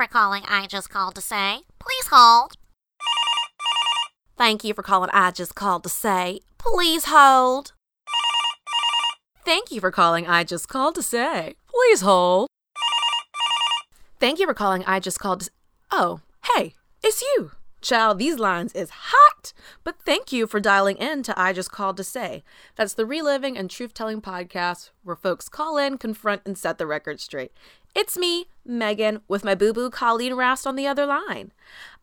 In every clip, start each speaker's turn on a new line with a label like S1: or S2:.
S1: for calling I Just Called to Say. Please hold.
S2: Thank you for calling I Just Called to Say. Please hold. Thank you for calling I Just Called to Say. Please hold. Thank you for calling I Just Called to Oh, hey, it's you. Child, these lines is hot, but thank you for dialing in to I Just Called to Say. That's the reliving and truth telling podcast where folks call in, confront, and set the record straight. It's me, Megan, with my boo boo Colleen Rast on the other line.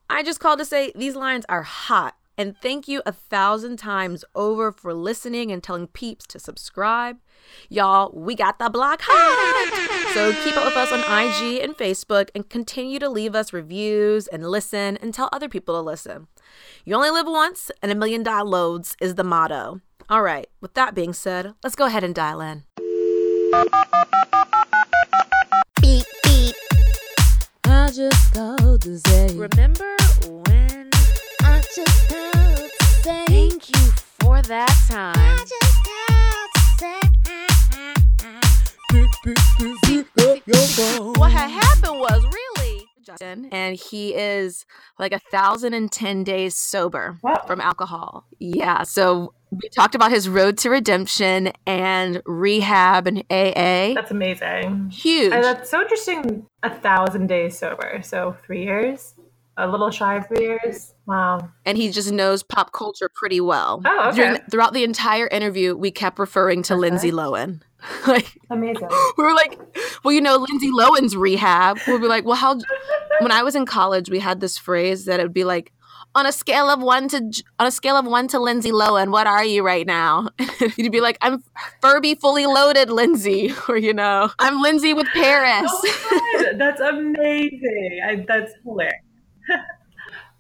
S2: I just called to say these lines are hot. And thank you a thousand times over for listening and telling peeps to subscribe. Y'all, we got the block hot. So keep up with us on IG and Facebook and continue to leave us reviews and listen and tell other people to listen. You only live once, and a million downloads is the motto. All right, with that being said, let's go ahead and dial in. I just called to say.
S3: Remember when?
S1: I just called to say.
S3: Thank you for that time.
S1: I just called to say.
S3: What had happened was really.
S2: And he is like a thousand and ten days sober
S4: Wow.
S2: from alcohol. Yeah, so we talked about his road to redemption and rehab and AA.
S4: That's amazing.
S2: Huge.
S4: And that's so interesting. A thousand days sober, so three years, a little shy of three years. Wow.
S2: and he just knows pop culture pretty well.
S4: Oh, okay.
S2: During- throughout the entire interview, we kept referring to Lindsay Lohan. like
S4: Amazing.
S2: we were like, well, you know, Lindsay Lohan's rehab. We'll be like, well, how? When I was in college, we had this phrase that it would be like, on a scale of one to on a scale of one to Lindsay Lohan, what are you right now? You'd be like, I'm Furby fully loaded, Lindsay, or you know, I'm Lindsay with Paris.
S4: Oh that's amazing. I, that's hilarious.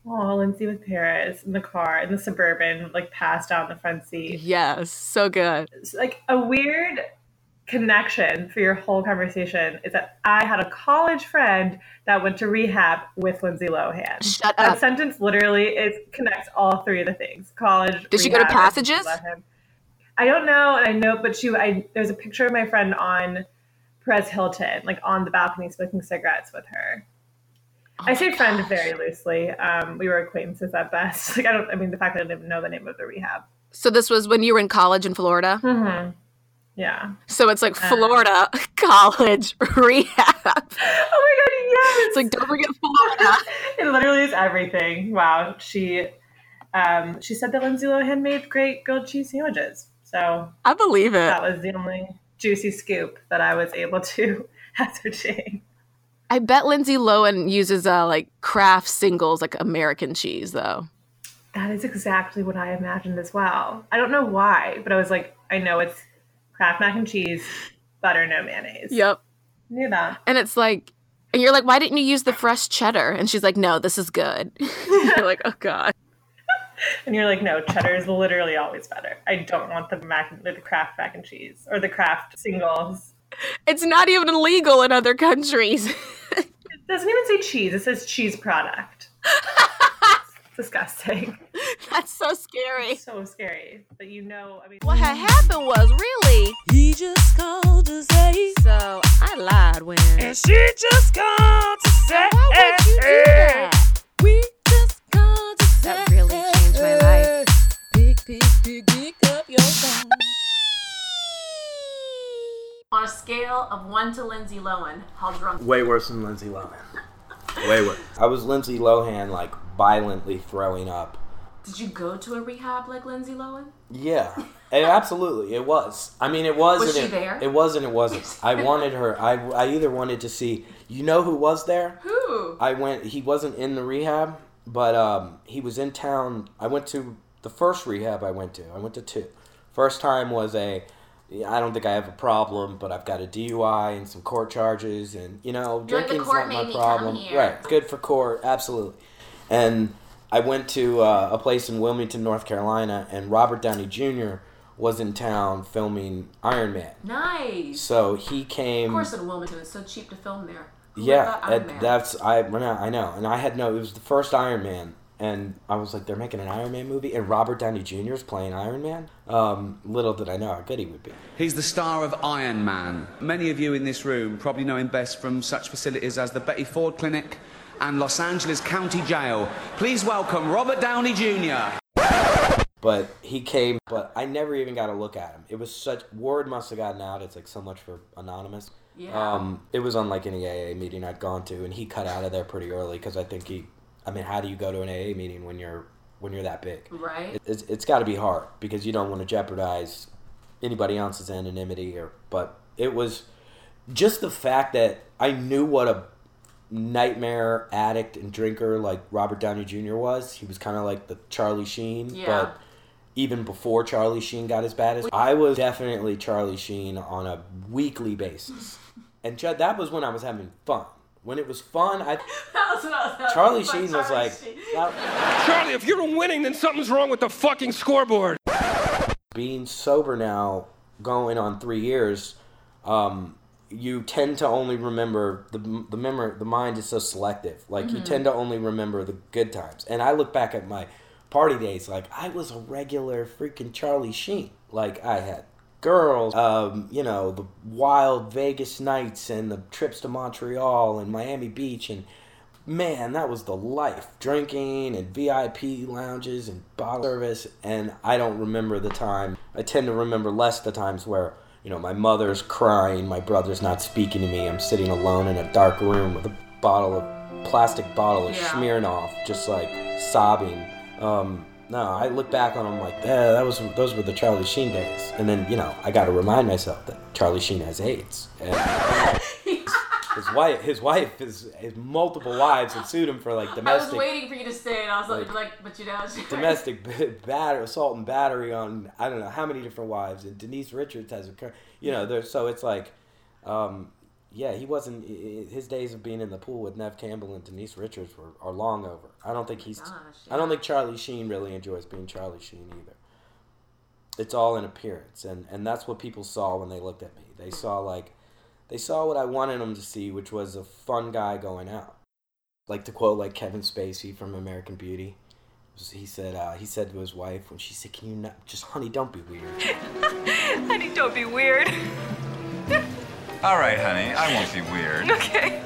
S4: Oh, Lindsay with Paris in the car in the suburban, like passed out in the front seat.
S2: yes, so good.
S4: It's like a weird connection for your whole conversation is that I had a college friend that went to rehab with Lindsay Lohan.
S2: Shut
S4: That
S2: up.
S4: sentence literally it connects all three of the things. College.
S2: Did she go to Passages?
S4: I don't know, and I know, but she. I there's a picture of my friend on Perez Hilton, like on the balcony smoking cigarettes with her.
S2: Oh
S4: I say friend
S2: gosh.
S4: very loosely. Um, we were acquaintances at best. Like I don't. I mean, the fact that I didn't know the name of the rehab.
S2: So this was when you were in college in Florida.
S4: Mm-hmm. Yeah.
S2: So it's like
S4: Uh.
S2: Florida college rehab.
S4: Oh my god! Yes.
S2: It's like don't forget Florida.
S4: it literally is everything. Wow. She um she said that Lindsay Lohan made great grilled cheese sandwiches. So
S2: I believe it.
S4: that was the only juicy scoop that I was able to ascertain.
S2: I bet Lindsay Lohan uses uh like Kraft singles like American cheese though.
S4: That is exactly what I imagined as well. I don't know why, but I was like, I know it's Kraft mac and cheese, butter, no mayonnaise.
S2: Yep.
S4: Knew that.
S2: And it's like and you're like, why didn't you use the fresh cheddar? And she's like, no, this is good. you're like, oh god.
S4: And you're like, no, cheddar is literally always better. I don't want the mac, the Kraft mac and cheese or the Kraft singles.
S2: It's not even illegal in other countries.
S4: It doesn't even say cheese. It says cheese product. Disgusting.
S2: That's so scary.
S4: It's so scary. But you know, I mean,
S3: What had happened was really.
S5: He just called to say,
S3: So I lied when.
S5: and she just called to say,
S3: Why would you do that?
S5: we just called to say,
S3: That really changed my life.
S5: Pick, pick, pick, pick up your phone.
S2: On a scale of one to Lindsay Lohan, how drunk
S6: Way worse than Lindsay Lohan. Way worse. I was Lindsay Lohan, like violently throwing up.
S2: did you go to a rehab like Lindsay Lohan?
S6: Yeah, it, absolutely, it was. I mean, it was.
S2: Was she
S6: it,
S2: there?
S6: It was and it wasn't. I wanted her. I, I either wanted to see. You know who was there?
S2: Who?
S6: I went. He wasn't in the rehab, but um, he was in town. I went to the first rehab I went to. I went to two. First time was a. I don't think I have a problem, but I've got a DUI and some court charges, and you know,
S2: You're
S6: drinking's
S2: court
S6: not my
S2: made me come
S6: problem. Right, good for court, absolutely. And I went to uh, a place in Wilmington, North Carolina, and Robert Downey Jr. was in town filming Iron Man.
S2: Nice.
S6: So he came.
S2: Of course, in Wilmington, it's so cheap to film there. Who
S6: Yeah,
S2: thought Iron
S6: it-
S2: Man?
S6: that's I. I know, and I had no. It was the first Iron Man and I was like, they're making an Iron Man movie, and Robert Downey Jr. is playing Iron Man. Um, little did I know how good he would be.
S7: He's the star of Iron Man. Many of you in this room probably know him best from such facilities as the Betty Ford Clinic and Los Angeles County Jail. Please welcome Robert Downey Jr.
S6: But he came, but I never even got to look at him. It was such word must have gotten out. It's like so much for anonymous.
S2: Yeah.
S6: Um, it was unlike any AA meeting I'd gone to, and he cut out of there pretty early because I think he. I mean, how do you go to an AA meeting when you're when you're that big?
S2: Right.
S6: It, it's it's got to be hard because you don't want to jeopardize anybody else's anonymity. Or but it was just the fact that I knew what a nightmare addict and drinker like Robert Downey Jr. was. He was kind of like the Charlie Sheen,
S2: Yeah.
S6: but even before Charlie Sheen got as bad as I was definitely Charlie Sheen on a weekly basis. And that was when I was having fun. When it was fun, I Charlie Sheen was like that-
S8: Charlie, if you're winning, then something's wrong with the fucking scoreboard.
S6: being sober now, going on three years. Um, you tend to only remember the the memory. The mind is so selective. Like you tend to only remember the good times. And I look back at my party days. Like I was a regular freaking Charlie Sheen. Like I had girls. Um, you know the wild Vegas nights and the trips to Montreal and Miami Beach and. Man, that was the life. Drinking and VIP lounges and bottle service. And I don't remember the time. I tend to remember less the times where, you know, my mother's crying, my brother's not speaking to me. I'm sitting alone in a dark room with a bottle of plastic bottle of
S2: Yeah.
S6: Smirnoff, just like sobbing. Um, no, I look back on them like, yeah, that was those were the Charlie Sheen days. And then, you know, I got to remind myself that Charlie Sheen has AIDS. And his wife, his wife, his, his multiple wives had sued him for like
S2: I was
S6: domestic
S2: waiting for you to say it. I was like,
S6: Like-
S2: but you know,
S6: domestic batter, assault and battery on I don't know how many different wives, and Denise Richards has a, you know, there. So it's like, um, yeah, he wasn't. i- i- His days of being in the pool with Neve Campbell and Denise Richards were are long over. I don't think he's.
S2: gosh,
S6: I don't think Charlie Sheen really enjoys being Charlie Sheen either. It's all in appearance, and and that's what people saw when they looked at me. They saw like, they saw what I wanted them to see, which was a fun guy going out. Like to quote like Kevin Spacey from American Beauty. He said, uh, he said to his wife when she said, "Can you not just, honey, don't be weird."
S9: Honey, don't be weird.
S10: All right, honey, I won't be weird.
S9: Okay.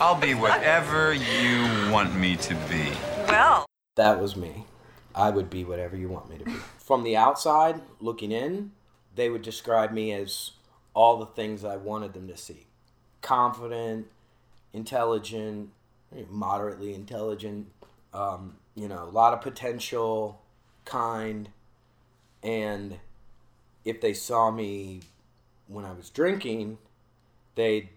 S10: I'll be whatever you want me to be.
S9: Well.
S6: That was me. I would be whatever you want me to be. From the outside, looking in, they would describe me as all the things I wanted them to see confident, intelligent, moderately intelligent, um, you know, a lot of potential, kind. And if they saw me when I was drinking, they'd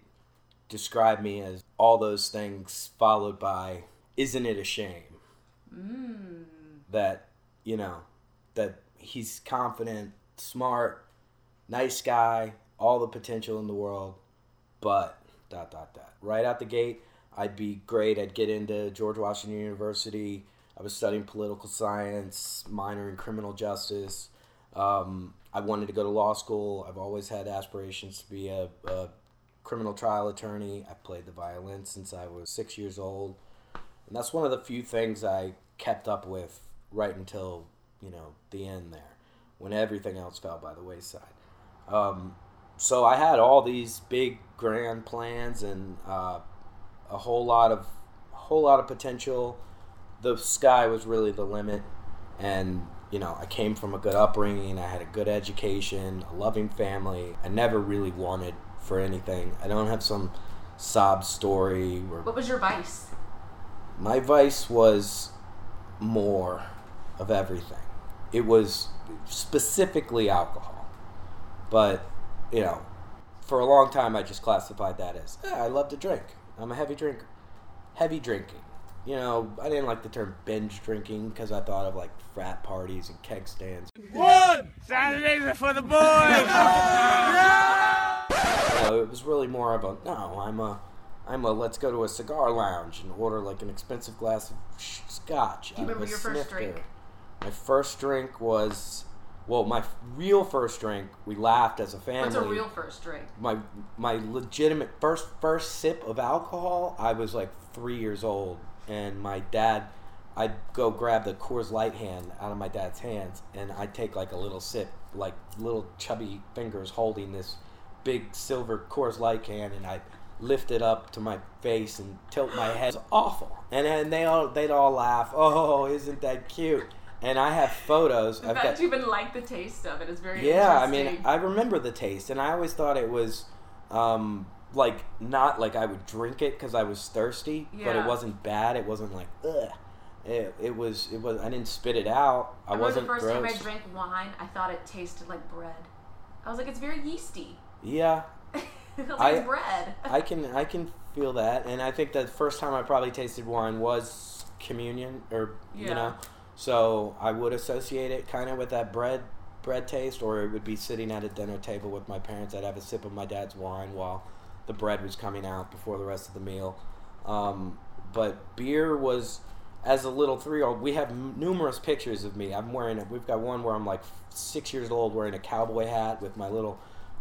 S6: describe me as all those things followed by, isn't it a shame? that you know that he's confident, smart, nice guy, all the potential in the world, but dot dot dot. Right out the gate, I'd be great. I'd get into George Washington University. I was studying political science, minor in criminal justice. Um, I wanted to go to law school. I've always had aspirations to be a, a criminal trial attorney. I played the violin since I was six years old. And that's one of the few things I kept up with right until, you know, the end there, when everything else fell by the wayside. Um, so I had all these big grand plans and uh, a whole lot of whole lot of potential. The sky was really the limit, and you know I came from a good upbringing. I had a good education, a loving family. I never really wanted for anything. I don't have some sob story or
S2: What was your vice?
S6: my vice was more of everything. It was specifically alcohol. But, you know, for a long time I just classified that as, "Eh, I love to drink. I'm a heavy drinker. Heavy drinking. You know, I didn't like the term binge drinking because I thought of like frat parties and keg stands.
S8: One! Saturdays are for the boys!
S6: You know, it was really more of a no. I'm a, I'm a. Let's go to a cigar lounge and order like an expensive glass of scotch.
S2: Do you remember your first drink?
S6: My first drink was, well, my real first drink. We laughed as a family.
S2: What's a real first drink?
S6: My my legitimate first first sip of alcohol. I was like three years old, and my dad I'd go grab the Coors Light hand out of my dad's hands, and I'd take like a little sip, like little chubby fingers holding this big silver Coors Light can, and I'd lift it up to my face and tilt my head. It's awful. And then they all they'd all laugh. Oh, isn't that cute? And I have photos.
S2: Fact
S6: got
S2: you even like the taste of it. it is very
S6: yeah, I mean, I remember the taste, and I always thought it was um, like not like I would drink it because I was thirsty, but it wasn't bad. It wasn't like ugh. It, it was. It was. I didn't spit it out. I,
S2: I
S6: wasn't
S2: the first
S6: gross.
S2: time I drank wine, I thought it tasted like bread. I was like, it's very yeasty.
S6: Yeah,
S2: was
S6: I-
S2: bread.
S6: I can. I can feel that, and I think the first time I probably tasted wine was communion, or you know, so I would associate it kind of with that bread bread taste, or it would be sitting at a dinner table with my parents. I'd have a sip of my dad's wine while the bread was coming out before the rest of the meal. Um, but beer was, as a little three year old, we have m- numerous pictures of me. I'm wearing. A, we've got one where I'm like six years old, wearing a cowboy hat with my little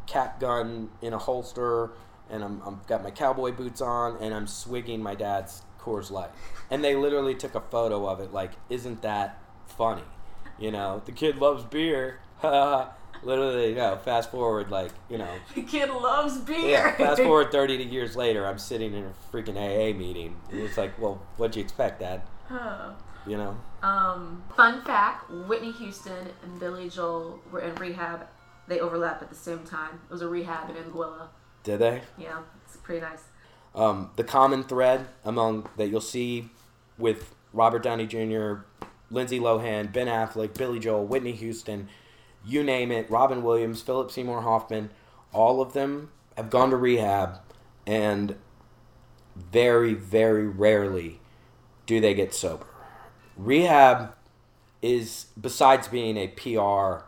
S6: cap gun in a holster, and I'm, I'm got my cowboy boots on, and I'm swigging my dad's Coors Light. And they literally took a photo of it. Like, isn't that funny? You know, the kid loves beer. literally, you know. Fast forward, like you know,
S2: The kid loves beer.
S6: yeah. Fast forward thirty years later, I'm sitting in a freaking AA meeting. And it's like, well, what'd you expect, Dad?
S2: Huh.
S6: You know.
S2: Um, fun fact: Whitney Houston and Billy Joel were in rehab. They overlapped at the same time. It was a rehab in Anguilla.
S6: Did they?
S2: Yeah, it's pretty nice.
S6: um, the common thread among that you'll see with Robert Downey Jr., Lindsay Lohan, Ben Affleck, Billy Joel, Whitney Houston, you name it, Robin Williams, Philip Seymour Hoffman, all of them have gone to rehab, and very, very rarely do they get sober. Rehab is, besides being a PR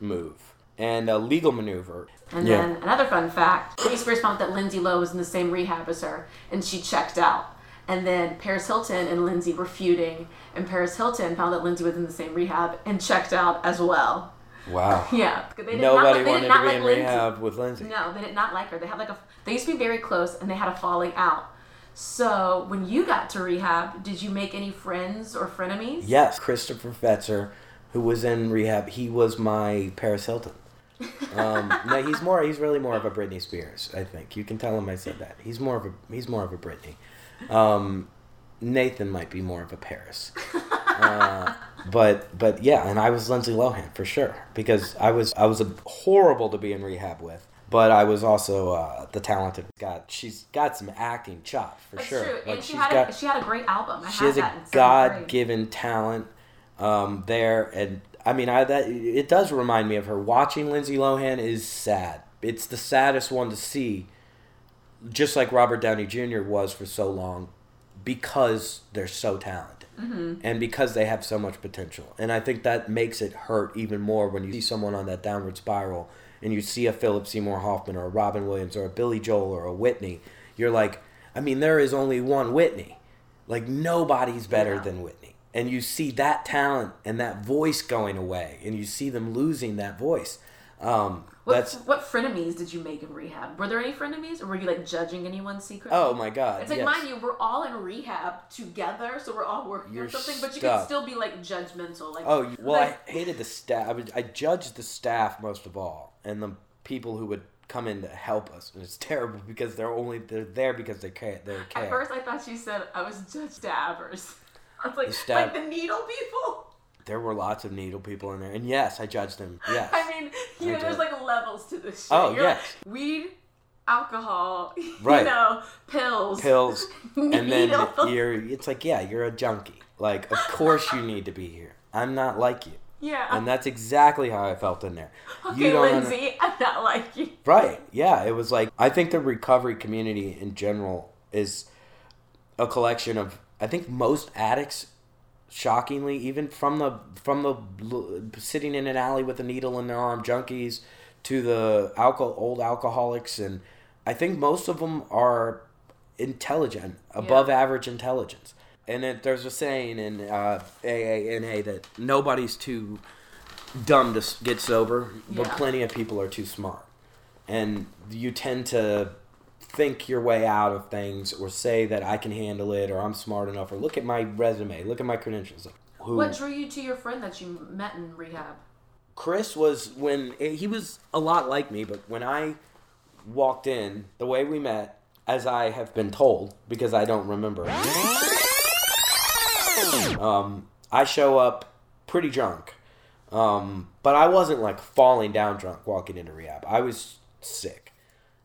S6: move and a legal maneuver,
S2: And
S6: Yeah.
S2: then another fun fact: Britney Spears found that Lindsay Lohan was in the same rehab as her, and she checked out. And then Paris Hilton and Lindsay were feuding, and Paris Hilton found that Lindsay was in the same rehab and checked out as well.
S6: wow.
S2: Yeah, they did
S6: Nobody
S2: not,
S6: wanted to be
S2: like
S6: in
S2: Lindsay.
S6: rehab with Lindsay.
S2: No, they did not like her. They had like a. They used to be very close, and they had a falling out. So when you got to rehab, did you make any friends or frenemies?
S6: Yes, Christopher Fetzer, who was in rehab, he was my Paris Hilton. Um, no, he's more. He's really more of a Britney Spears. I think you can tell him I said that. He's more of a. He's more of a Britney. Um, Nathan might be more of a Paris. Uh, but but yeah, and I was Lindsay Lohan for sure because I was I was a, horrible to be in rehab with. But I was also uh, the talented. Got she's got some acting chops for
S2: That's
S6: sure.
S2: true.
S6: Like
S2: and she had
S6: got
S2: a, she had a great album. I
S6: she has a God-given talent um, there. And i mean i that it does remind me of her. Watching lindsay lohan is sad. It's the saddest one to see just like robert downey jr was for so long because they're so talented
S2: Mhm.
S6: and because they have so much potential. And i think that makes it hurt even more when you see someone on that downward spiral and you see a philip seymour hoffman or a robin williams or a billy joel or a whitney. You're like i mean there is only one whitney. Like nobody's better than Whitney. And you see that talent and that voice going away, and you see them losing that voice. Um,
S2: What,
S6: that's
S2: what frenemies did you make in rehab? Were there any frenemies, or were you like judging anyone secretly?
S6: oh my god.
S2: It's like,
S6: yes.
S2: mind you, we're all in rehab together, so we're all working on something, but you can still be like judgmental. Like,
S6: Oh well,
S2: like,
S6: I hated the staff. I, would, I judged the staff most of all, and the people who would come in to help us. And it's terrible because they're only they're there because they care. They care.
S2: At first, I thought you said I was judge stabbers. Like,
S6: The stab-
S2: like the needle people.
S6: there were lots of needle people in there, and yes, I judged them. Yes.
S2: I mean, you
S6: I
S2: know, there's like levels to this shit.
S6: Oh,
S2: You're
S6: yes.
S2: like, weed, alcohol,
S6: Right.
S2: you know, pills,
S6: pills, and then you're. It's like yeah, you're a junkie. Like of course you need to be here. I'm not like you.
S2: Yeah.
S6: And that's exactly how I felt in there.
S2: Okay,
S6: under-
S2: Lindsay, I'm not like you.
S6: Right. Yeah. It was like I think the recovery community in general is a collection of I think most addicts shockingly even from the from the sitting in an alley with a needle in their arm junkies to the alcohol old alcoholics and I think most of them are intelligent above average intelligence and it, there's a saying in uh, AANA that nobody's too dumb to get sober, but
S2: Yeah.
S6: plenty of people are too smart. And you tend to think your way out of things or say that I can handle it or I'm smart enough or look at my resume, look at my credentials. Who
S2: What drew you to your friend that you met in rehab?
S6: Chris was when he was a lot like me, but when I walked in, the way we met, as I have been told, because I don't remember, um, I show up pretty drunk, um, but I wasn't like falling down drunk walking into rehab. I was sick,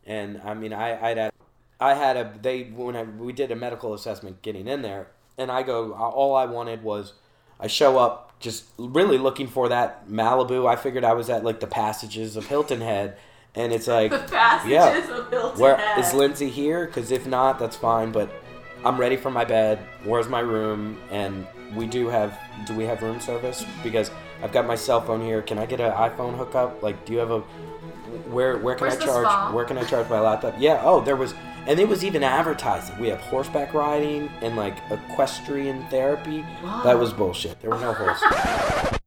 S6: and I mean, I I'd had, I had a they when I, we did a medical assessment getting in there, and I go all I wanted was I show up just really looking for that Malibu. I figured I was at like the passages of Hilton Head, and it's like
S2: The passages
S6: yeah,
S2: of Hilton
S6: where
S2: Head.
S6: is Lindsay here? Because if not, that's fine. But I'm ready for my bed. Where's my room? And we do have do we have room service? Because I've got my cell phone here. Can I get an iPhone hookup? Like, do you have a where where can
S2: Where's
S6: I charge?
S2: spa?
S6: Where can I charge my laptop? Yeah. Oh, there was. And it was even advertising. We have horseback riding and like equestrian therapy. That was bullshit. There were no horses.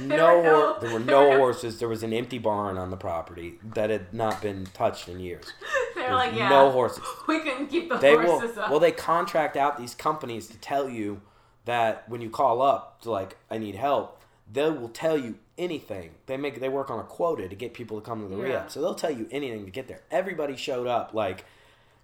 S2: There
S6: no,
S2: were no-
S6: there were no horses. There was an empty barn on the property that had not been touched in years.
S2: They're like, yeah,
S6: no horses.
S2: We couldn't keep the
S6: They will.
S2: horses up.
S6: Well, they contract out these companies to tell you that when you call up to like, I need help, they will tell you anything. They make they work on a quota to get people to come to the
S2: Yeah.
S6: rehab, so they'll tell you anything to get there. Everybody showed up like,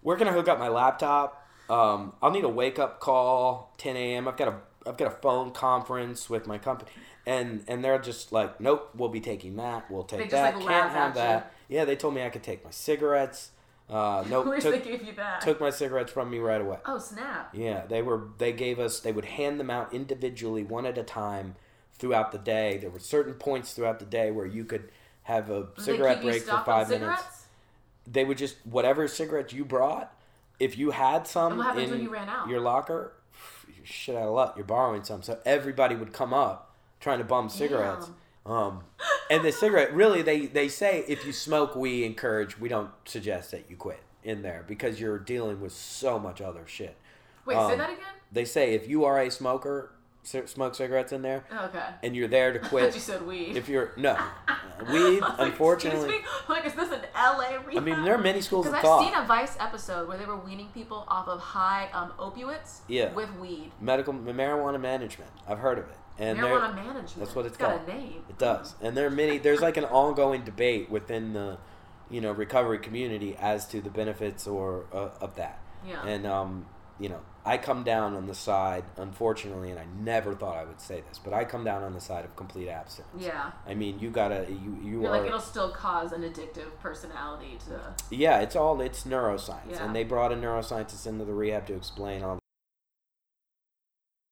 S6: where can I hook up my laptop? Um, I'll need a wake up call, 10 a.m. I've got a I've got a phone conference with my company, and and they're just like, nope, we'll be taking that. We'll take that.
S2: like,
S6: Can't have
S2: you.
S6: that. Yeah, they told me I could take my cigarettes. Uh, nope.
S2: Wish
S6: took,
S2: they gave you that.
S6: Took my cigarettes from me right away.
S2: oh snap!
S6: Yeah, they were. They gave us. They would hand them out individually, one at a time, throughout the day. There were certain points throughout the day where you could have a cigarette break for five minutes. They would just whatever cigarettes you brought. If you had some
S2: what
S6: in
S2: when you ran out?
S6: your locker, you're shit out of luck. You're borrowing some, so everybody would come up trying to bum cigarettes. Um, and the cigarette really they they say if you smoke, we encourage. We don't suggest that you quit in there because you're dealing with so much other shit.
S2: Wait, say
S6: Um,
S2: that again.
S6: They say if you are a smoker, smoke cigarettes in there,
S2: Oh, okay.
S6: and you're there to quit.
S2: you said weed.
S6: If you're no Uh, weed,
S2: like,
S6: unfortunately.
S2: Me? Like, is this an LA rehab?
S6: I mean, there are many schools
S2: Because I've
S6: thought.
S2: seen a Vice episode where they were weaning people off of high um, opiates
S6: Yeah.
S2: with weed.
S6: medical marijuana management. I've heard of it. And
S2: Marijuana management.
S6: That's what it's
S2: It's got
S6: called.
S2: a name.
S6: It does. And there are many. There's like an ongoing debate within the, you know, recovery community as to the benefits or uh, of that.
S2: Yeah.
S6: And um, you know, I come down on the side, unfortunately, and I never thought I would say this, but I come down on the side of complete abstinence.
S2: Yeah.
S6: I mean, you gotta, you you
S2: You're
S6: are.
S2: like, it'll still cause an addictive personality to.
S6: Yeah, it's all it's neuroscience,
S2: Yeah.
S6: and they brought a neuroscientist into the rehab to explain all.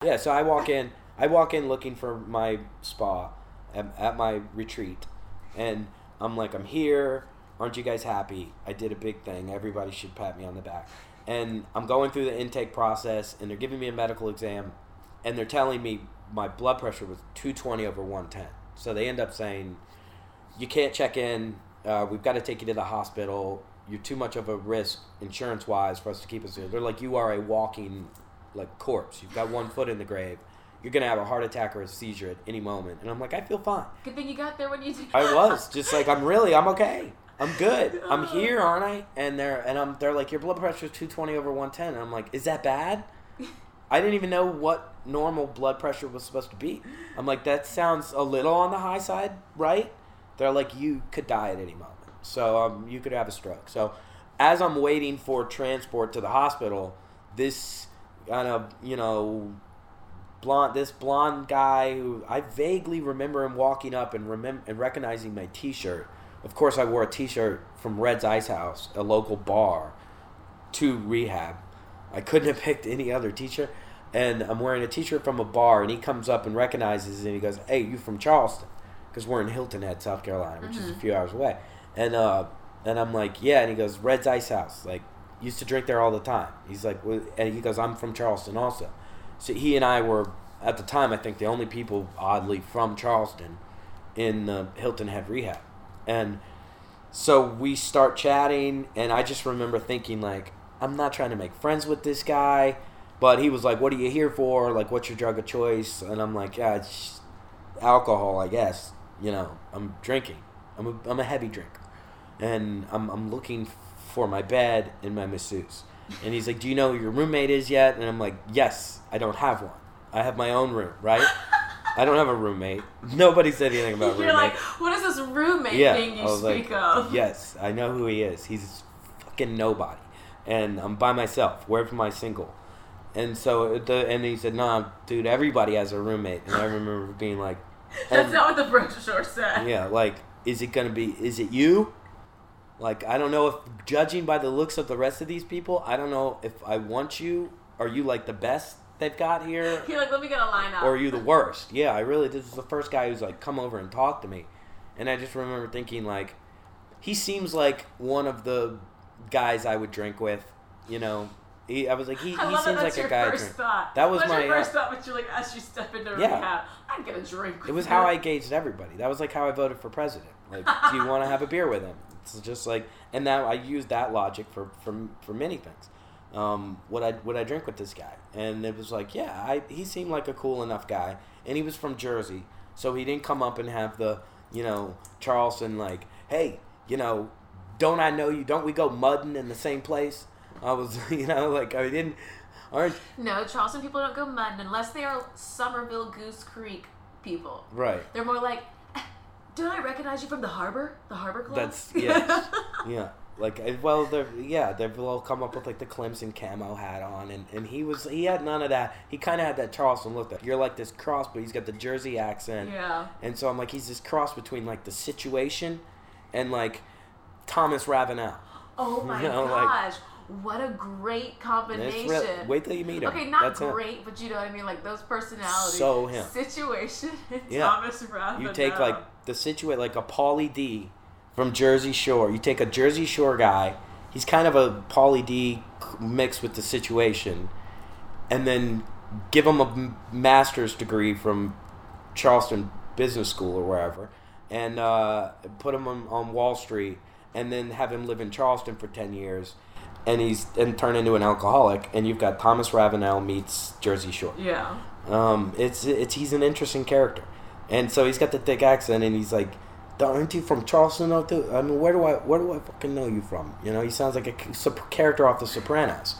S6: Yeah, so I walk in. I walk in looking for my spa at, at my retreat, and I'm like, I'm here. Aren't you guys happy? I did a big thing. Everybody should pat me on the back. And I'm going through the intake process, and they're giving me a medical exam, and they're telling me my blood pressure was 220 over 110. So they end up saying, you can't check in. Uh, we've got to take you to the hospital. You're too much of a risk, insurance wise, for us to keep us here. They're like, you are a walking, like corpse. You've got one foot in the grave. You're gonna have a heart attack or a seizure at any moment. And I'm like, I feel fine.
S2: Good thing you got there when you did.
S6: I was just like, I'm really, I'm okay. I'm good. I'm here, aren't I? And they're and I'm they're like, your blood pressure is 220 over 110. And I'm like, is that bad? I didn't even know what normal blood pressure was supposed to be. I'm like, that sounds a little on the high side, right? They're like, you could die at any moment. So um, you could have a stroke. So as I'm waiting for transport to the hospital, this kind of, you know, blonde, this blonde guy who I vaguely remember him walking up and remem- and recognizing my T-shirt. Of course, I wore a T-shirt from Red's Ice House, a local bar, to rehab. I couldn't have picked any other T-shirt, and I'm wearing a T-shirt from a bar, and he comes up and recognizes, it and he goes, "Hey, you from Charleston?" Because we're in Hilton Head, South Carolina, which is a
S2: Mhm.
S6: few hours away, and uh, and I'm like, "Yeah," and he goes, "Red's Ice House, like." Used to drink there all the time. He's like, well, and he goes, "I'm from Charleston also." So he and I were at the time, I think, the only people oddly from Charleston in the Hilton Head rehab, and so we start chatting, and I just remember thinking like, I'm not trying to make friends with this guy, but he was like, "What are you here for? Like, what's your drug of choice?" And I'm like, "Yeah, it's alcohol, I guess. You know, I'm drinking. I'm a, I'm a heavy drinker, and I'm I'm looking for my bed and my masseuse. And he's like, "Do you know who your roommate is yet?" And I'm like, "Yes, I don't have one. I have my own room, right? I don't have a roommate. Nobody said anything about
S2: You're
S6: roommate."
S2: like, what is this roommate
S6: yeah,
S2: thing you
S6: I
S2: speak
S6: like,
S2: of?
S6: "Yes, I know who he is. He's fucking nobody, and I'm by myself. Where's my single?" And so the and he said, "Nah, dude, everybody has a roommate." And I remember being like,
S2: That's
S6: oh
S2: not what the brochure said.
S6: yeah, like, is it gonna be? Is it you? Like, I don't know if judging by the looks of the rest of these people, I don't know if I want you. Are you like the best they've got here,
S2: You're like, let me get a line up.
S6: or are you the worst? Yeah, I really. This is the first guy who's like come over and talk to me, and I just remember thinking like, he seems like one of the guys I would drink with. You know, he, I was like, he, he seems like a guy.
S2: First thought.
S6: That was
S2: What's
S6: my,
S2: your
S6: uh,
S2: first thought, but you're like, as you step into
S6: Yeah.
S2: rehab, I'd get a drink.
S6: It was
S2: you.
S6: how I gauged everybody. That was like how I voted for president. Like, do you want to have a beer with him? It's just like, and now I use that logic for for, for many things. Um, would I would I drink with this guy? And it was like, yeah, I he seemed like a cool enough guy, and he was from Jersey, so he didn't come up and have the you know Charleston like, hey, you know, don't I know you? Don't we go mudding in the same place? I was, you know, like I didn't. Aren't
S2: No, Charleston people don't go mudding unless they are Summerville Goose Creek people.
S6: right.
S2: They're more like, "Eh, don't I recognize you from the harbor? The harbor club?
S6: That's yes, yeah. Like uh, well, they're yeah, they've all come up with like the Clemson camo hat on, and, and he was he had none of that. He kind of had that Charleston look. That you're like this cross, but he's got the Jersey accent.
S2: Yeah.
S6: And so I'm like, he's this cross between like the situation, and like Thomas Ravenel.
S2: Oh my
S6: You know, like-
S2: gosh. what a great combination.
S6: real- wait till you meet him.
S2: Okay, not
S6: That's him.
S2: great, but you know what I mean? Like those personalities.
S6: So him.
S2: Situation.
S6: Yeah.
S2: Thomas Ravenel.
S6: You take like the situation, like a Pauly D from Jersey Shore. You take a Jersey Shore guy. He's kind of a Pauly D mixed with the situation, and then give him a master's degree from Charleston Business School or wherever, and uh, put him on, on Wall Street, and then have him live in Charleston for ten years. And he's and turn into an alcoholic, and you've got Thomas Ravenel meets Jersey Shore.
S2: Yeah.
S6: Um, it's it's he's an interesting character, and so he's got the thick accent, and he's like, "Aren't you from Charleston?" Though, too? I mean, where do I where do I fucking know you from? You know, he sounds like a character off The Sopranos,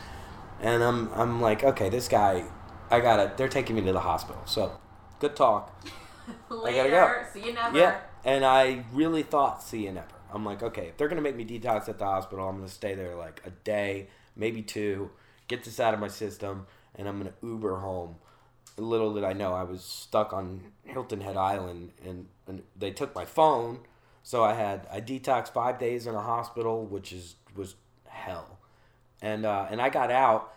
S6: and I'm I'm like, okay, this guy, I gotta. They're taking me to the hospital, so good talk.
S2: Later.
S6: gotta go.
S2: See you never.
S6: Yeah, and I really thought see you never. I'm like, okay, if they're gonna make me detox at the hospital, I'm gonna stay there like a day, maybe two, get this out of my system, and I'm gonna Uber home. Little did I know, I was stuck on Hilton Head Island, and, and they took my phone, so I had I detoxed five days in a hospital, which is was hell, and uh, and I got out,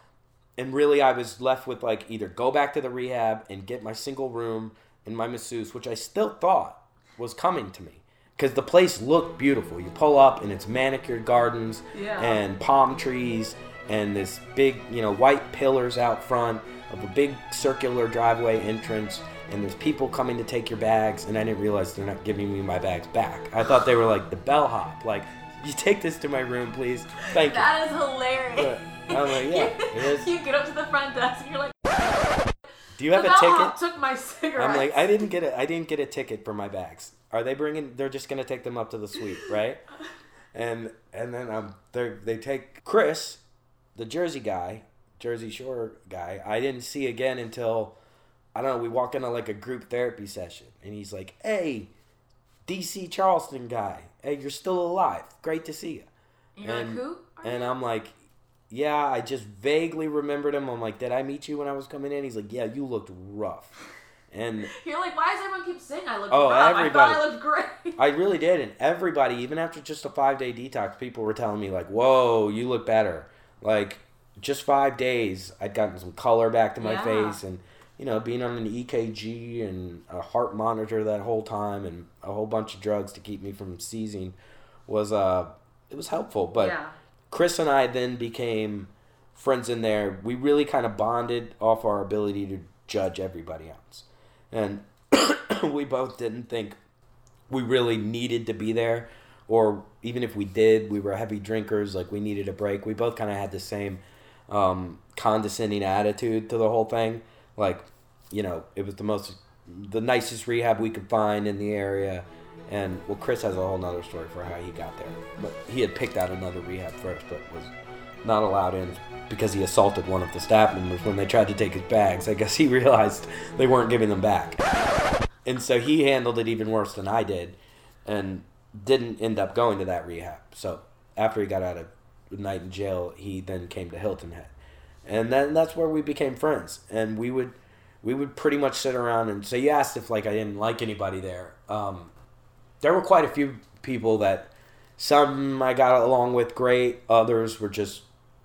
S6: and really I was left with like either go back to the rehab and get my single room and my masseuse, which I still thought was coming to me because the place looked beautiful. You pull up and it's manicured gardens
S2: Yeah.
S6: and palm trees and this big, you know, white pillars out front of a big circular driveway entrance. And there's people coming to take your bags, and I didn't realize they're not giving me my bags back. I thought they were like the bellhop, like, you take this to my room, please. Thank you.
S2: That is hilarious.
S6: I'm like, yeah, it is.
S2: you get up to the front desk and you're like,
S6: Do you have
S2: the
S6: a ticket?
S2: took my cigarettes.
S6: I'm like, I didn't get a, I didn't get a ticket for my bags. Are they bringing? They're just gonna take them up to the suite, right? And and then um, they they take Chris, the Jersey guy, Jersey Shore guy. I didn't see again until I don't know. We walk into like a group therapy session, and he's like, "Hey, DC Charleston guy, hey, you're still alive. Great to see you."
S2: And you're like, who?
S6: And I'm like, yeah, I just vaguely remembered him. I'm like, did I meet you when I was coming in? He's like, yeah, you looked rough. And
S2: You're like, why does everyone keep saying I look
S6: Oh,
S2: rough?
S6: everybody.
S2: I thought I looked great.
S6: I really did. And everybody, even after just a five day detox, people were telling me, like, whoa, you look better. Like, just five days, I'd gotten some color back to my
S2: Yeah.
S6: face. And, you know, being on an EKG and a heart monitor that whole time and a whole bunch of drugs to keep me from seizing was, uh, it was helpful. But
S2: yeah.
S6: Chris and I then became friends in there. We really kind of bonded off our ability to judge everybody else. And we both didn't think we really needed to be there, or even if we did, we were heavy drinkers, like we needed a break. We both kind of had the same um, condescending attitude to the whole thing. Like, you know, it was the most, the nicest rehab we could find in the area. And well, Chris has a whole nother story for how he got there. But he had picked out another rehab first, but was not allowed in because he assaulted one of the staff members when they tried to take his bags. I guess he realized they weren't giving them back. And so he handled it even worse than I did and didn't end up going to that rehab. So after he got out of night in jail, he then came to Hilton Head. And then that's where we became friends. And we would we would pretty much sit around and so you asked if like I didn't like anybody there. Um, there were quite a few people that some I got along with great, others were just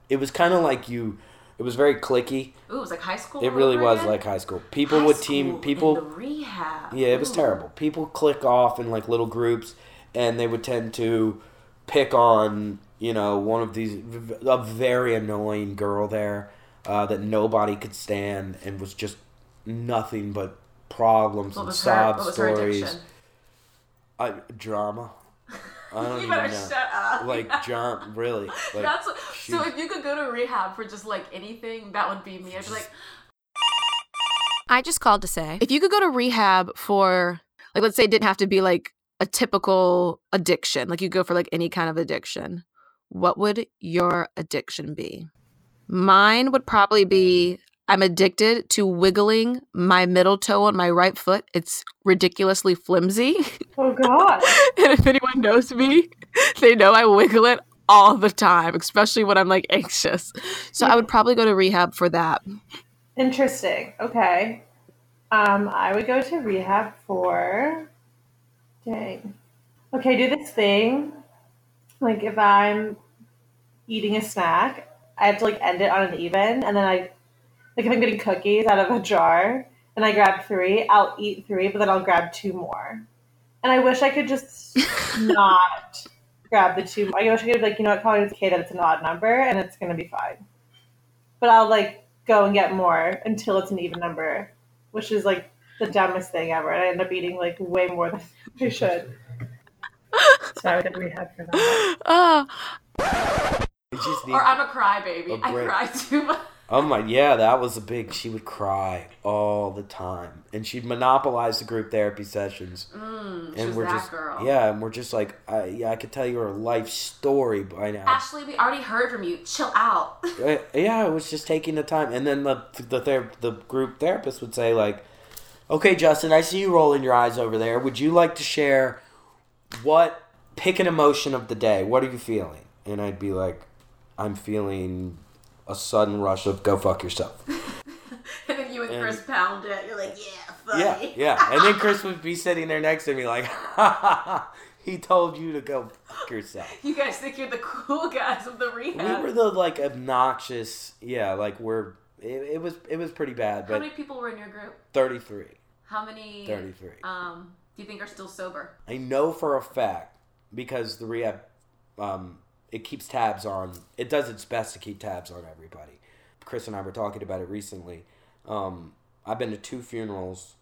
S6: it was kind of like you it was very clicky.
S2: Ooh, it was like high school.
S6: It really was like high school. People
S2: High
S6: would team people
S2: the rehab.
S6: yeah, it was
S2: Ooh.
S6: terrible. People click off in like little groups, and they would tend to pick on you know one of these a very annoying girl there uh, that nobody could stand and was just nothing but problems
S2: What
S6: and
S2: was her-
S6: sob
S2: what was her
S6: stories. I, drama. I don't
S2: You
S6: even
S2: better
S6: know.
S2: shut up.
S6: Like John, really. Like,
S2: That's so. If you could go to rehab for just like anything, that would be me. I'd be like,
S11: I just called to say if you could go to rehab for, like, let's say it didn't have to be like a typical addiction, like you go for like any kind of addiction, what would your addiction be? Mine would probably be I'm addicted to wiggling my middle toe on my right foot. It's ridiculously flimsy.
S4: Oh God.
S11: and if anyone knows me, they know I wiggle it all the time, especially when I'm like anxious. So I would probably go to rehab for that.
S4: Interesting. Okay. Um, I would go to rehab for. Dang. Okay, do this thing. Like if I'm eating a snack, I have to like end it on an even, and then I, like if I'm getting cookies out of a jar and I grab three, I'll eat three, but then I'll grab two more. And I wish I could just not grab the two. I wish I could like, you know what, probably it's okay that it's an odd number and it's gonna be fine. But I'll like go and get more until it's an even number, which is like the dumbest thing ever. And I end up eating like way more than I should. So I would rehab for that.
S11: Oh.
S2: or I'm a crybaby. I cry too much.
S6: Oh my, yeah, that was a big. She would cry all the time, and she'd monopolize the group therapy sessions.
S2: Mm, she
S6: and
S2: was
S6: we're
S2: that
S6: just,
S2: girl.
S6: yeah, and we're just like, I, yeah, I could tell you her life story by now.
S2: Ashley, we already heard from you. Chill out.
S6: Uh, yeah, it was just taking the time, and then the the ther- the group therapist would say like, "Okay, Justin, I see you rolling your eyes over there. Would you like to share what pick an emotion of the day? What are you feeling?" And I'd be like, "I'm feeling a sudden rush of go fuck yourself."
S2: and then you and,
S6: And-
S2: Chris pound it. You're like, yeah, funny.
S6: Yeah, yeah. And then Chris would be sitting there next to me like, ha ha ha, he told you to go fuck yourself.
S2: You guys think you're the cool guys of the rehab.
S6: We were the like obnoxious, yeah, like we're it, it was it was pretty bad,
S2: How
S6: but
S2: many people were in your group?
S6: 33.
S2: How many?
S6: 33.
S2: Um, do you think are still sober?
S6: I know for a fact because the rehab um it keeps tabs on it does its best to keep tabs on everybody. Chris and I were talking about it recently. Um I've been to two funerals.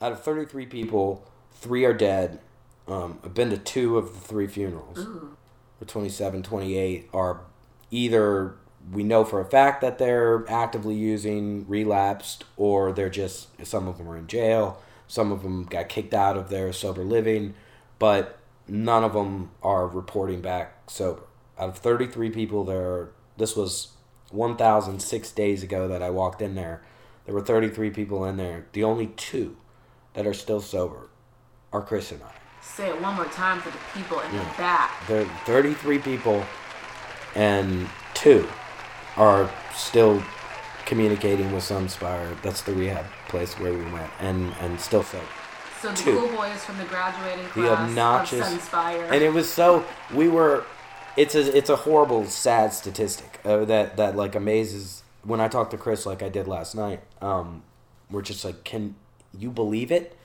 S6: Out of 33 people, 3 are dead. Um I've been to two of the three funerals.
S2: Ooh.
S6: The 27, 28 are either we know for a fact that they're actively using relapsed or they're just some of them are in jail. Some of them got kicked out of their sober living but none of them are reporting back sober. Out of 33 people there this was 1006 days ago that i walked in there. There were 33 people in there. The only two that are still sober are chris and i.
S2: Say it one more time for the people in
S6: Yeah.
S2: the back.
S6: there are 33 people and two are still communicating with some Sunspire. That's the rehab place where we went, and and still so.
S2: So the
S6: Two.
S2: cool boys from the graduating class The
S6: obnoxious,
S2: of Sunspire.
S6: and it was so we were. It's a it's a horrible, sad statistic uh, that that like amazes when I talk to Chris like I did last night. Um, we're just like, can you believe it?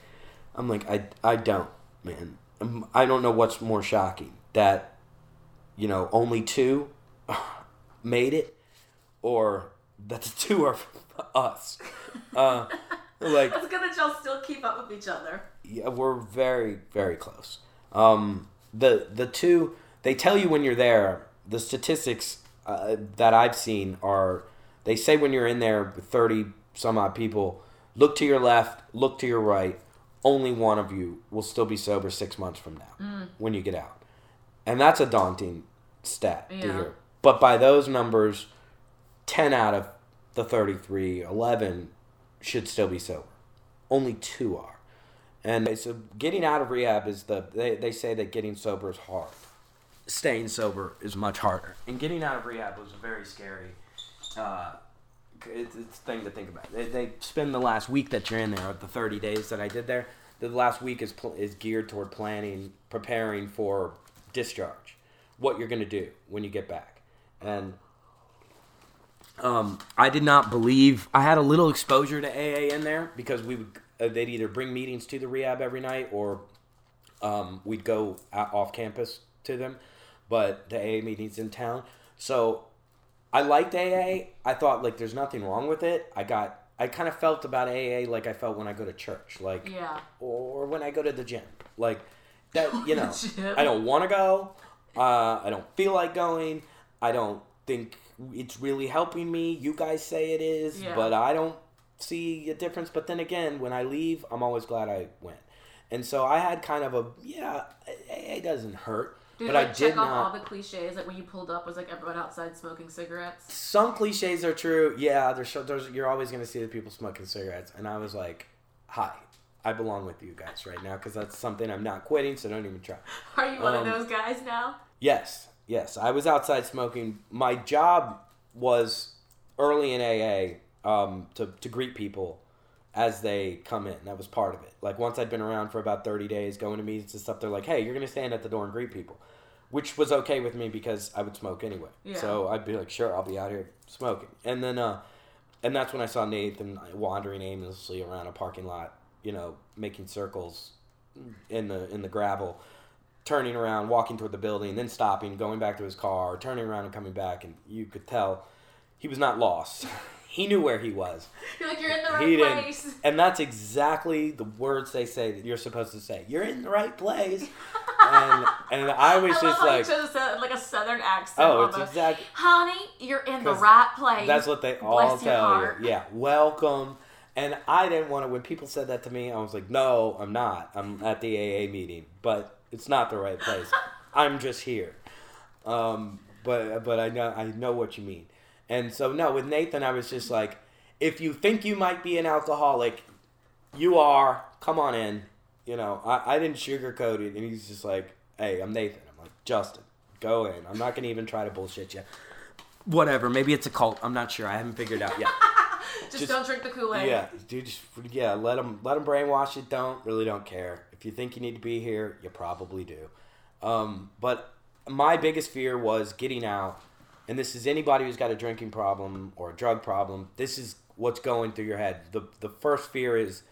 S6: I'm like, I I don't, man. Um, I don't know what's more shocking that you know only two made it, or that the two are us. Uh, like
S2: That's good that y'all still keep up with each other.
S6: yeah, we're very very close. Um, the the two they tell you when you're there. The statistics uh, that I've seen are they say when you're in there with thirty some odd people, look to your left, look to your right. only one of you will still be sober six months from now
S2: Mm.
S6: when you get out. And that's a daunting stat to hear. But by those numbers, 10 out of the 33, 11 should still be sober. Only two are. And so getting out of rehab is the, they, they say that getting sober is hard. Staying sober is much harder. And getting out of rehab was a very scary uh, it's, it's thing to think about. They, they spend the last week that you're in there, of the 30 days that I did there, the last week is, pl- is geared toward planning, preparing for discharge, what you're going to do when you get back. And um, I did not believe I had a little exposure to AA in there because we would uh, they'd either bring meetings to the rehab every night or um, we'd go out, off campus to them, but the AA meetings in town. So I liked AA. I thought like there's nothing wrong with it. I got I kind of felt about AA like I felt when I go to church, like
S2: Yeah.
S6: or when I go to the gym, like that. You know, I don't want to go. Uh, I don't feel like going. I don't think it's really helping me. You guys say it is,
S2: Yeah.
S6: but I don't see a difference. But then again, when I leave, I'm always glad I went. And so I had kind of a yeah, it doesn't hurt,
S2: Did
S6: but
S2: like
S6: I
S2: check
S6: did
S2: off
S6: not.
S2: all the cliches? Like when you pulled up, was like everyone outside smoking cigarettes?
S6: Some cliches are true. Yeah, there's, there's you're always gonna see the people smoking cigarettes, and I was like, "Hi, I belong with you guys right now because that's something I'm not quitting. So don't even try."
S2: Are you one
S6: Um,
S2: of those guys now?
S6: Yes, yes. I was outside smoking. My job was early in AA um, to to greet people as they come in. That was part of it. Like once I'd been around for about thirty days, going to meetings and stuff, they're like, "Hey, you're gonna stand at the door and greet people," which was okay with me because I would smoke anyway.
S2: Yeah.
S6: So I'd be like, "Sure, I'll be out here smoking." And then, uh, and that's when I saw Nathan wandering aimlessly around a parking lot, you know, making circles in the in the gravel turning around, walking toward the building, then stopping, going back to his car, turning around and coming back, and you could tell he was not lost. he knew where he was.
S2: You're like you're in the right
S6: He didn't, and that's exactly the words they say that you're supposed to say. You're in the right place, and and I was
S2: I
S6: just like,
S2: a, like a southern accent.
S6: oh, it's exactly.
S2: Honey, you're in the right place.
S6: That's what they all
S2: Bless
S6: tell you. Yeah, welcome. And I didn't want to. When people said that to me, I was like, "No, I'm not. I'm at the AA meeting, but it's not the right place. I'm just here." Um, but but I know I know what you mean. And so no, with Nathan, I was just like, if you think you might be an alcoholic, you are. Come on in. You know, I, I didn't sugarcoat it, and he's just like, "Hey, I'm Nathan." I'm like, "Justin, go in. I'm not gonna even try to bullshit you." Whatever. Maybe it's a cult. I'm not sure. I haven't figured out yet.
S2: Just,
S6: Just-
S2: don't drink the Kool Aid.
S6: Yeah, dude. Just yeah. Let them let them brainwash it. Don't really don't care. If you think you need to be here, you probably do. Um, but my biggest fear was getting out, and this is anybody who's got a drinking problem or a drug problem. This is what's going through your head. the The first fear is,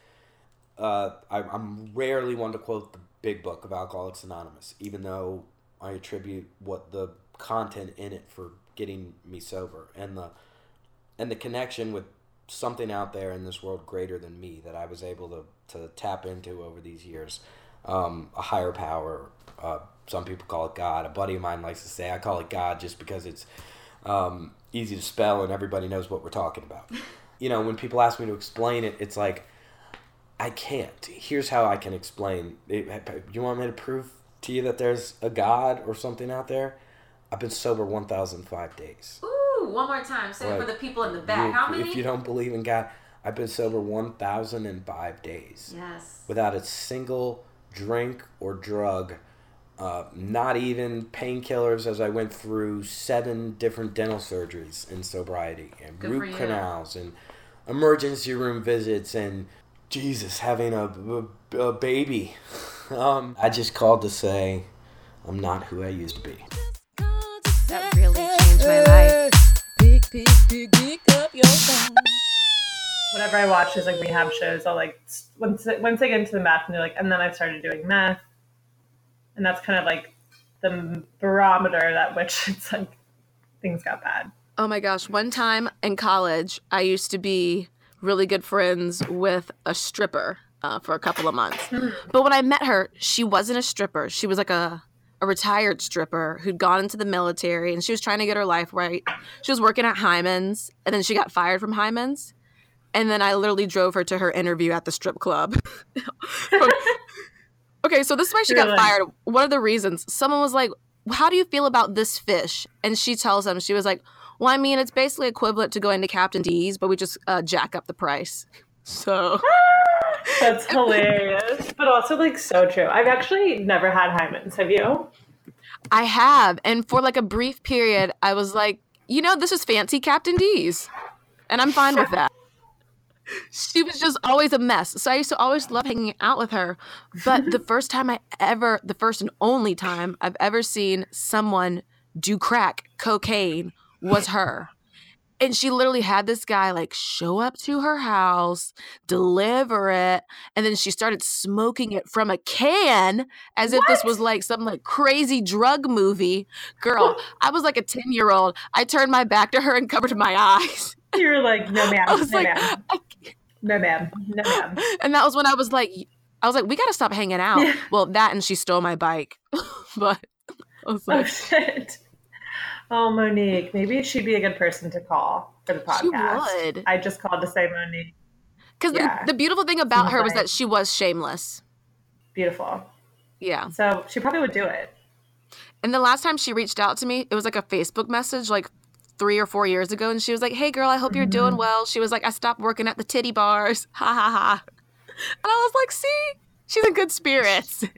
S6: uh, I, I'm rarely one to quote the Big Book of Alcoholics Anonymous, even though I attribute what the content in it for getting me sober and the and the connection with something out there in this world greater than me that I was able to, to tap into over these years. Um, a higher power. Uh, some people call it God. A buddy of mine likes to say I call it God just because it's um, easy to spell and everybody knows what we're talking about. you know, when people ask me to explain it, it's like I can't. Here's how I can explain. It, you want me to prove to you that there's a God or something out there? I've been sober 1,005 days.
S2: Ooh, one more time. Say it for the people in the back.
S6: you-
S2: How many?
S6: If you don't believe in God, I've been sober 1,005 days
S2: Yes.
S6: without a single drink or drug, uh, not even painkillers as I went through seven different dental surgeries in sobriety and
S2: Good
S6: root canals and emergency room visits and Jesus having a, a, a baby. Um, I just called to say I'm not who I used to be.
S3: That really changed my life.
S5: Pick, pick, pick, pick up your phone.
S4: Whenever I watch those like rehab shows, I'll like once once they get into the math and they're like, and then I started doing math, and that's kind of like the barometer that which it's like things got bad.
S11: Oh my gosh. One time in college, I used to be really good friends with a stripper uh, for a couple of months. But when I met her, she wasn't a stripper. She was like a, a retired stripper who'd gone into the military and she was trying to get her life right. She was working at Hyman's and then she got fired from Hyman's.
S2: And then I literally drove her to her interview at the strip club. okay, so this is why she got fired. One of the reasons someone was like, How do you feel about this fish? And she tells them, She was like, Well, I mean, it's basically equivalent to going to Captain D's, but we just uh, jack up the price. So.
S4: That's hilarious, but also like so true. I've actually never had Hyman's. Have you?
S2: I have. And for like a brief period, I was like, you know, this is fancy Captain D's. And I'm fine with that. She was just always a mess. So I used to always love hanging out with her. But the first time I ever, the first and only time I've ever seen someone do crack cocaine was her. And she literally had this guy like show up to her house, deliver it, and then she started smoking it from a can as if this was like some like crazy drug movie. Girl, I was like a 10 year old. I turned my back to her and covered my eyes.
S4: You were like, no, ma'am.
S2: I was
S4: no,
S2: like,
S4: ma'am. No, ma'am. No, ma'am.
S2: and that was when I was like, I was like, we gotta stop hanging out.
S4: Yeah.
S2: Well, that and she stole my bike. but I was
S4: Oh, shit. Oh, Monique. Maybe she'd be a good person to call for the podcast.
S2: She would.
S4: I just called to say Monique.
S2: because
S4: Yeah.
S2: the, the beautiful thing about
S4: Seems
S2: her was
S4: like-
S2: that she was shameless.
S4: Beautiful.
S2: Yeah.
S4: So she probably would do it.
S2: And the last time she reached out to me, it was like a Facebook message, like three or four years ago. And she was like, Hey, girl, I hope you're doing mm-hmm. well. She was like, I stopped working at the titty bars. Ha ha ha. And I was like, See, she's in good spirits.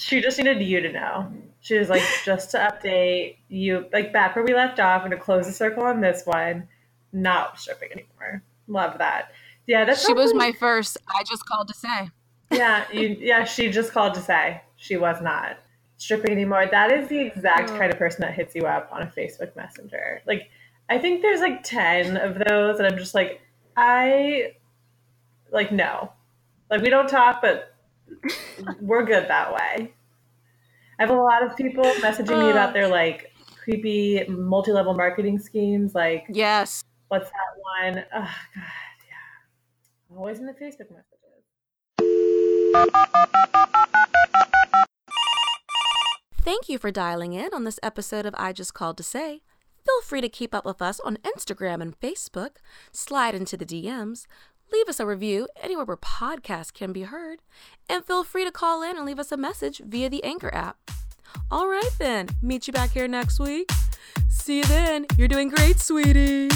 S4: She just needed you to know. She was like, just to update you, like back where we left off, and to close the circle on this one, not stripping anymore. Love that. Yeah, that's
S2: she was my first. I just called to say.
S4: Yeah, you, yeah. She just called to say she was not stripping anymore. That is the exact oh. kind of person that hits you up on a Facebook Messenger. Like, I think there's like ten of those, and I'm just like, I like no, like we don't talk, but we're good that way. I have a lot of people messaging me about oh. their like creepy multi-level marketing schemes. Like,
S2: Yes.
S4: what's that one? Oh God, yeah. Always in the Facebook messages.
S12: Thank you for dialing in on this episode of I Just Called to Say. Feel free to keep up with us on Instagram and Facebook, slide into the DMs, leave us a review anywhere where podcasts can be heard, and feel free to call in and leave us a message via the Anchor app. All right, then, meet you back here next week. See you then. You're doing great, sweetie.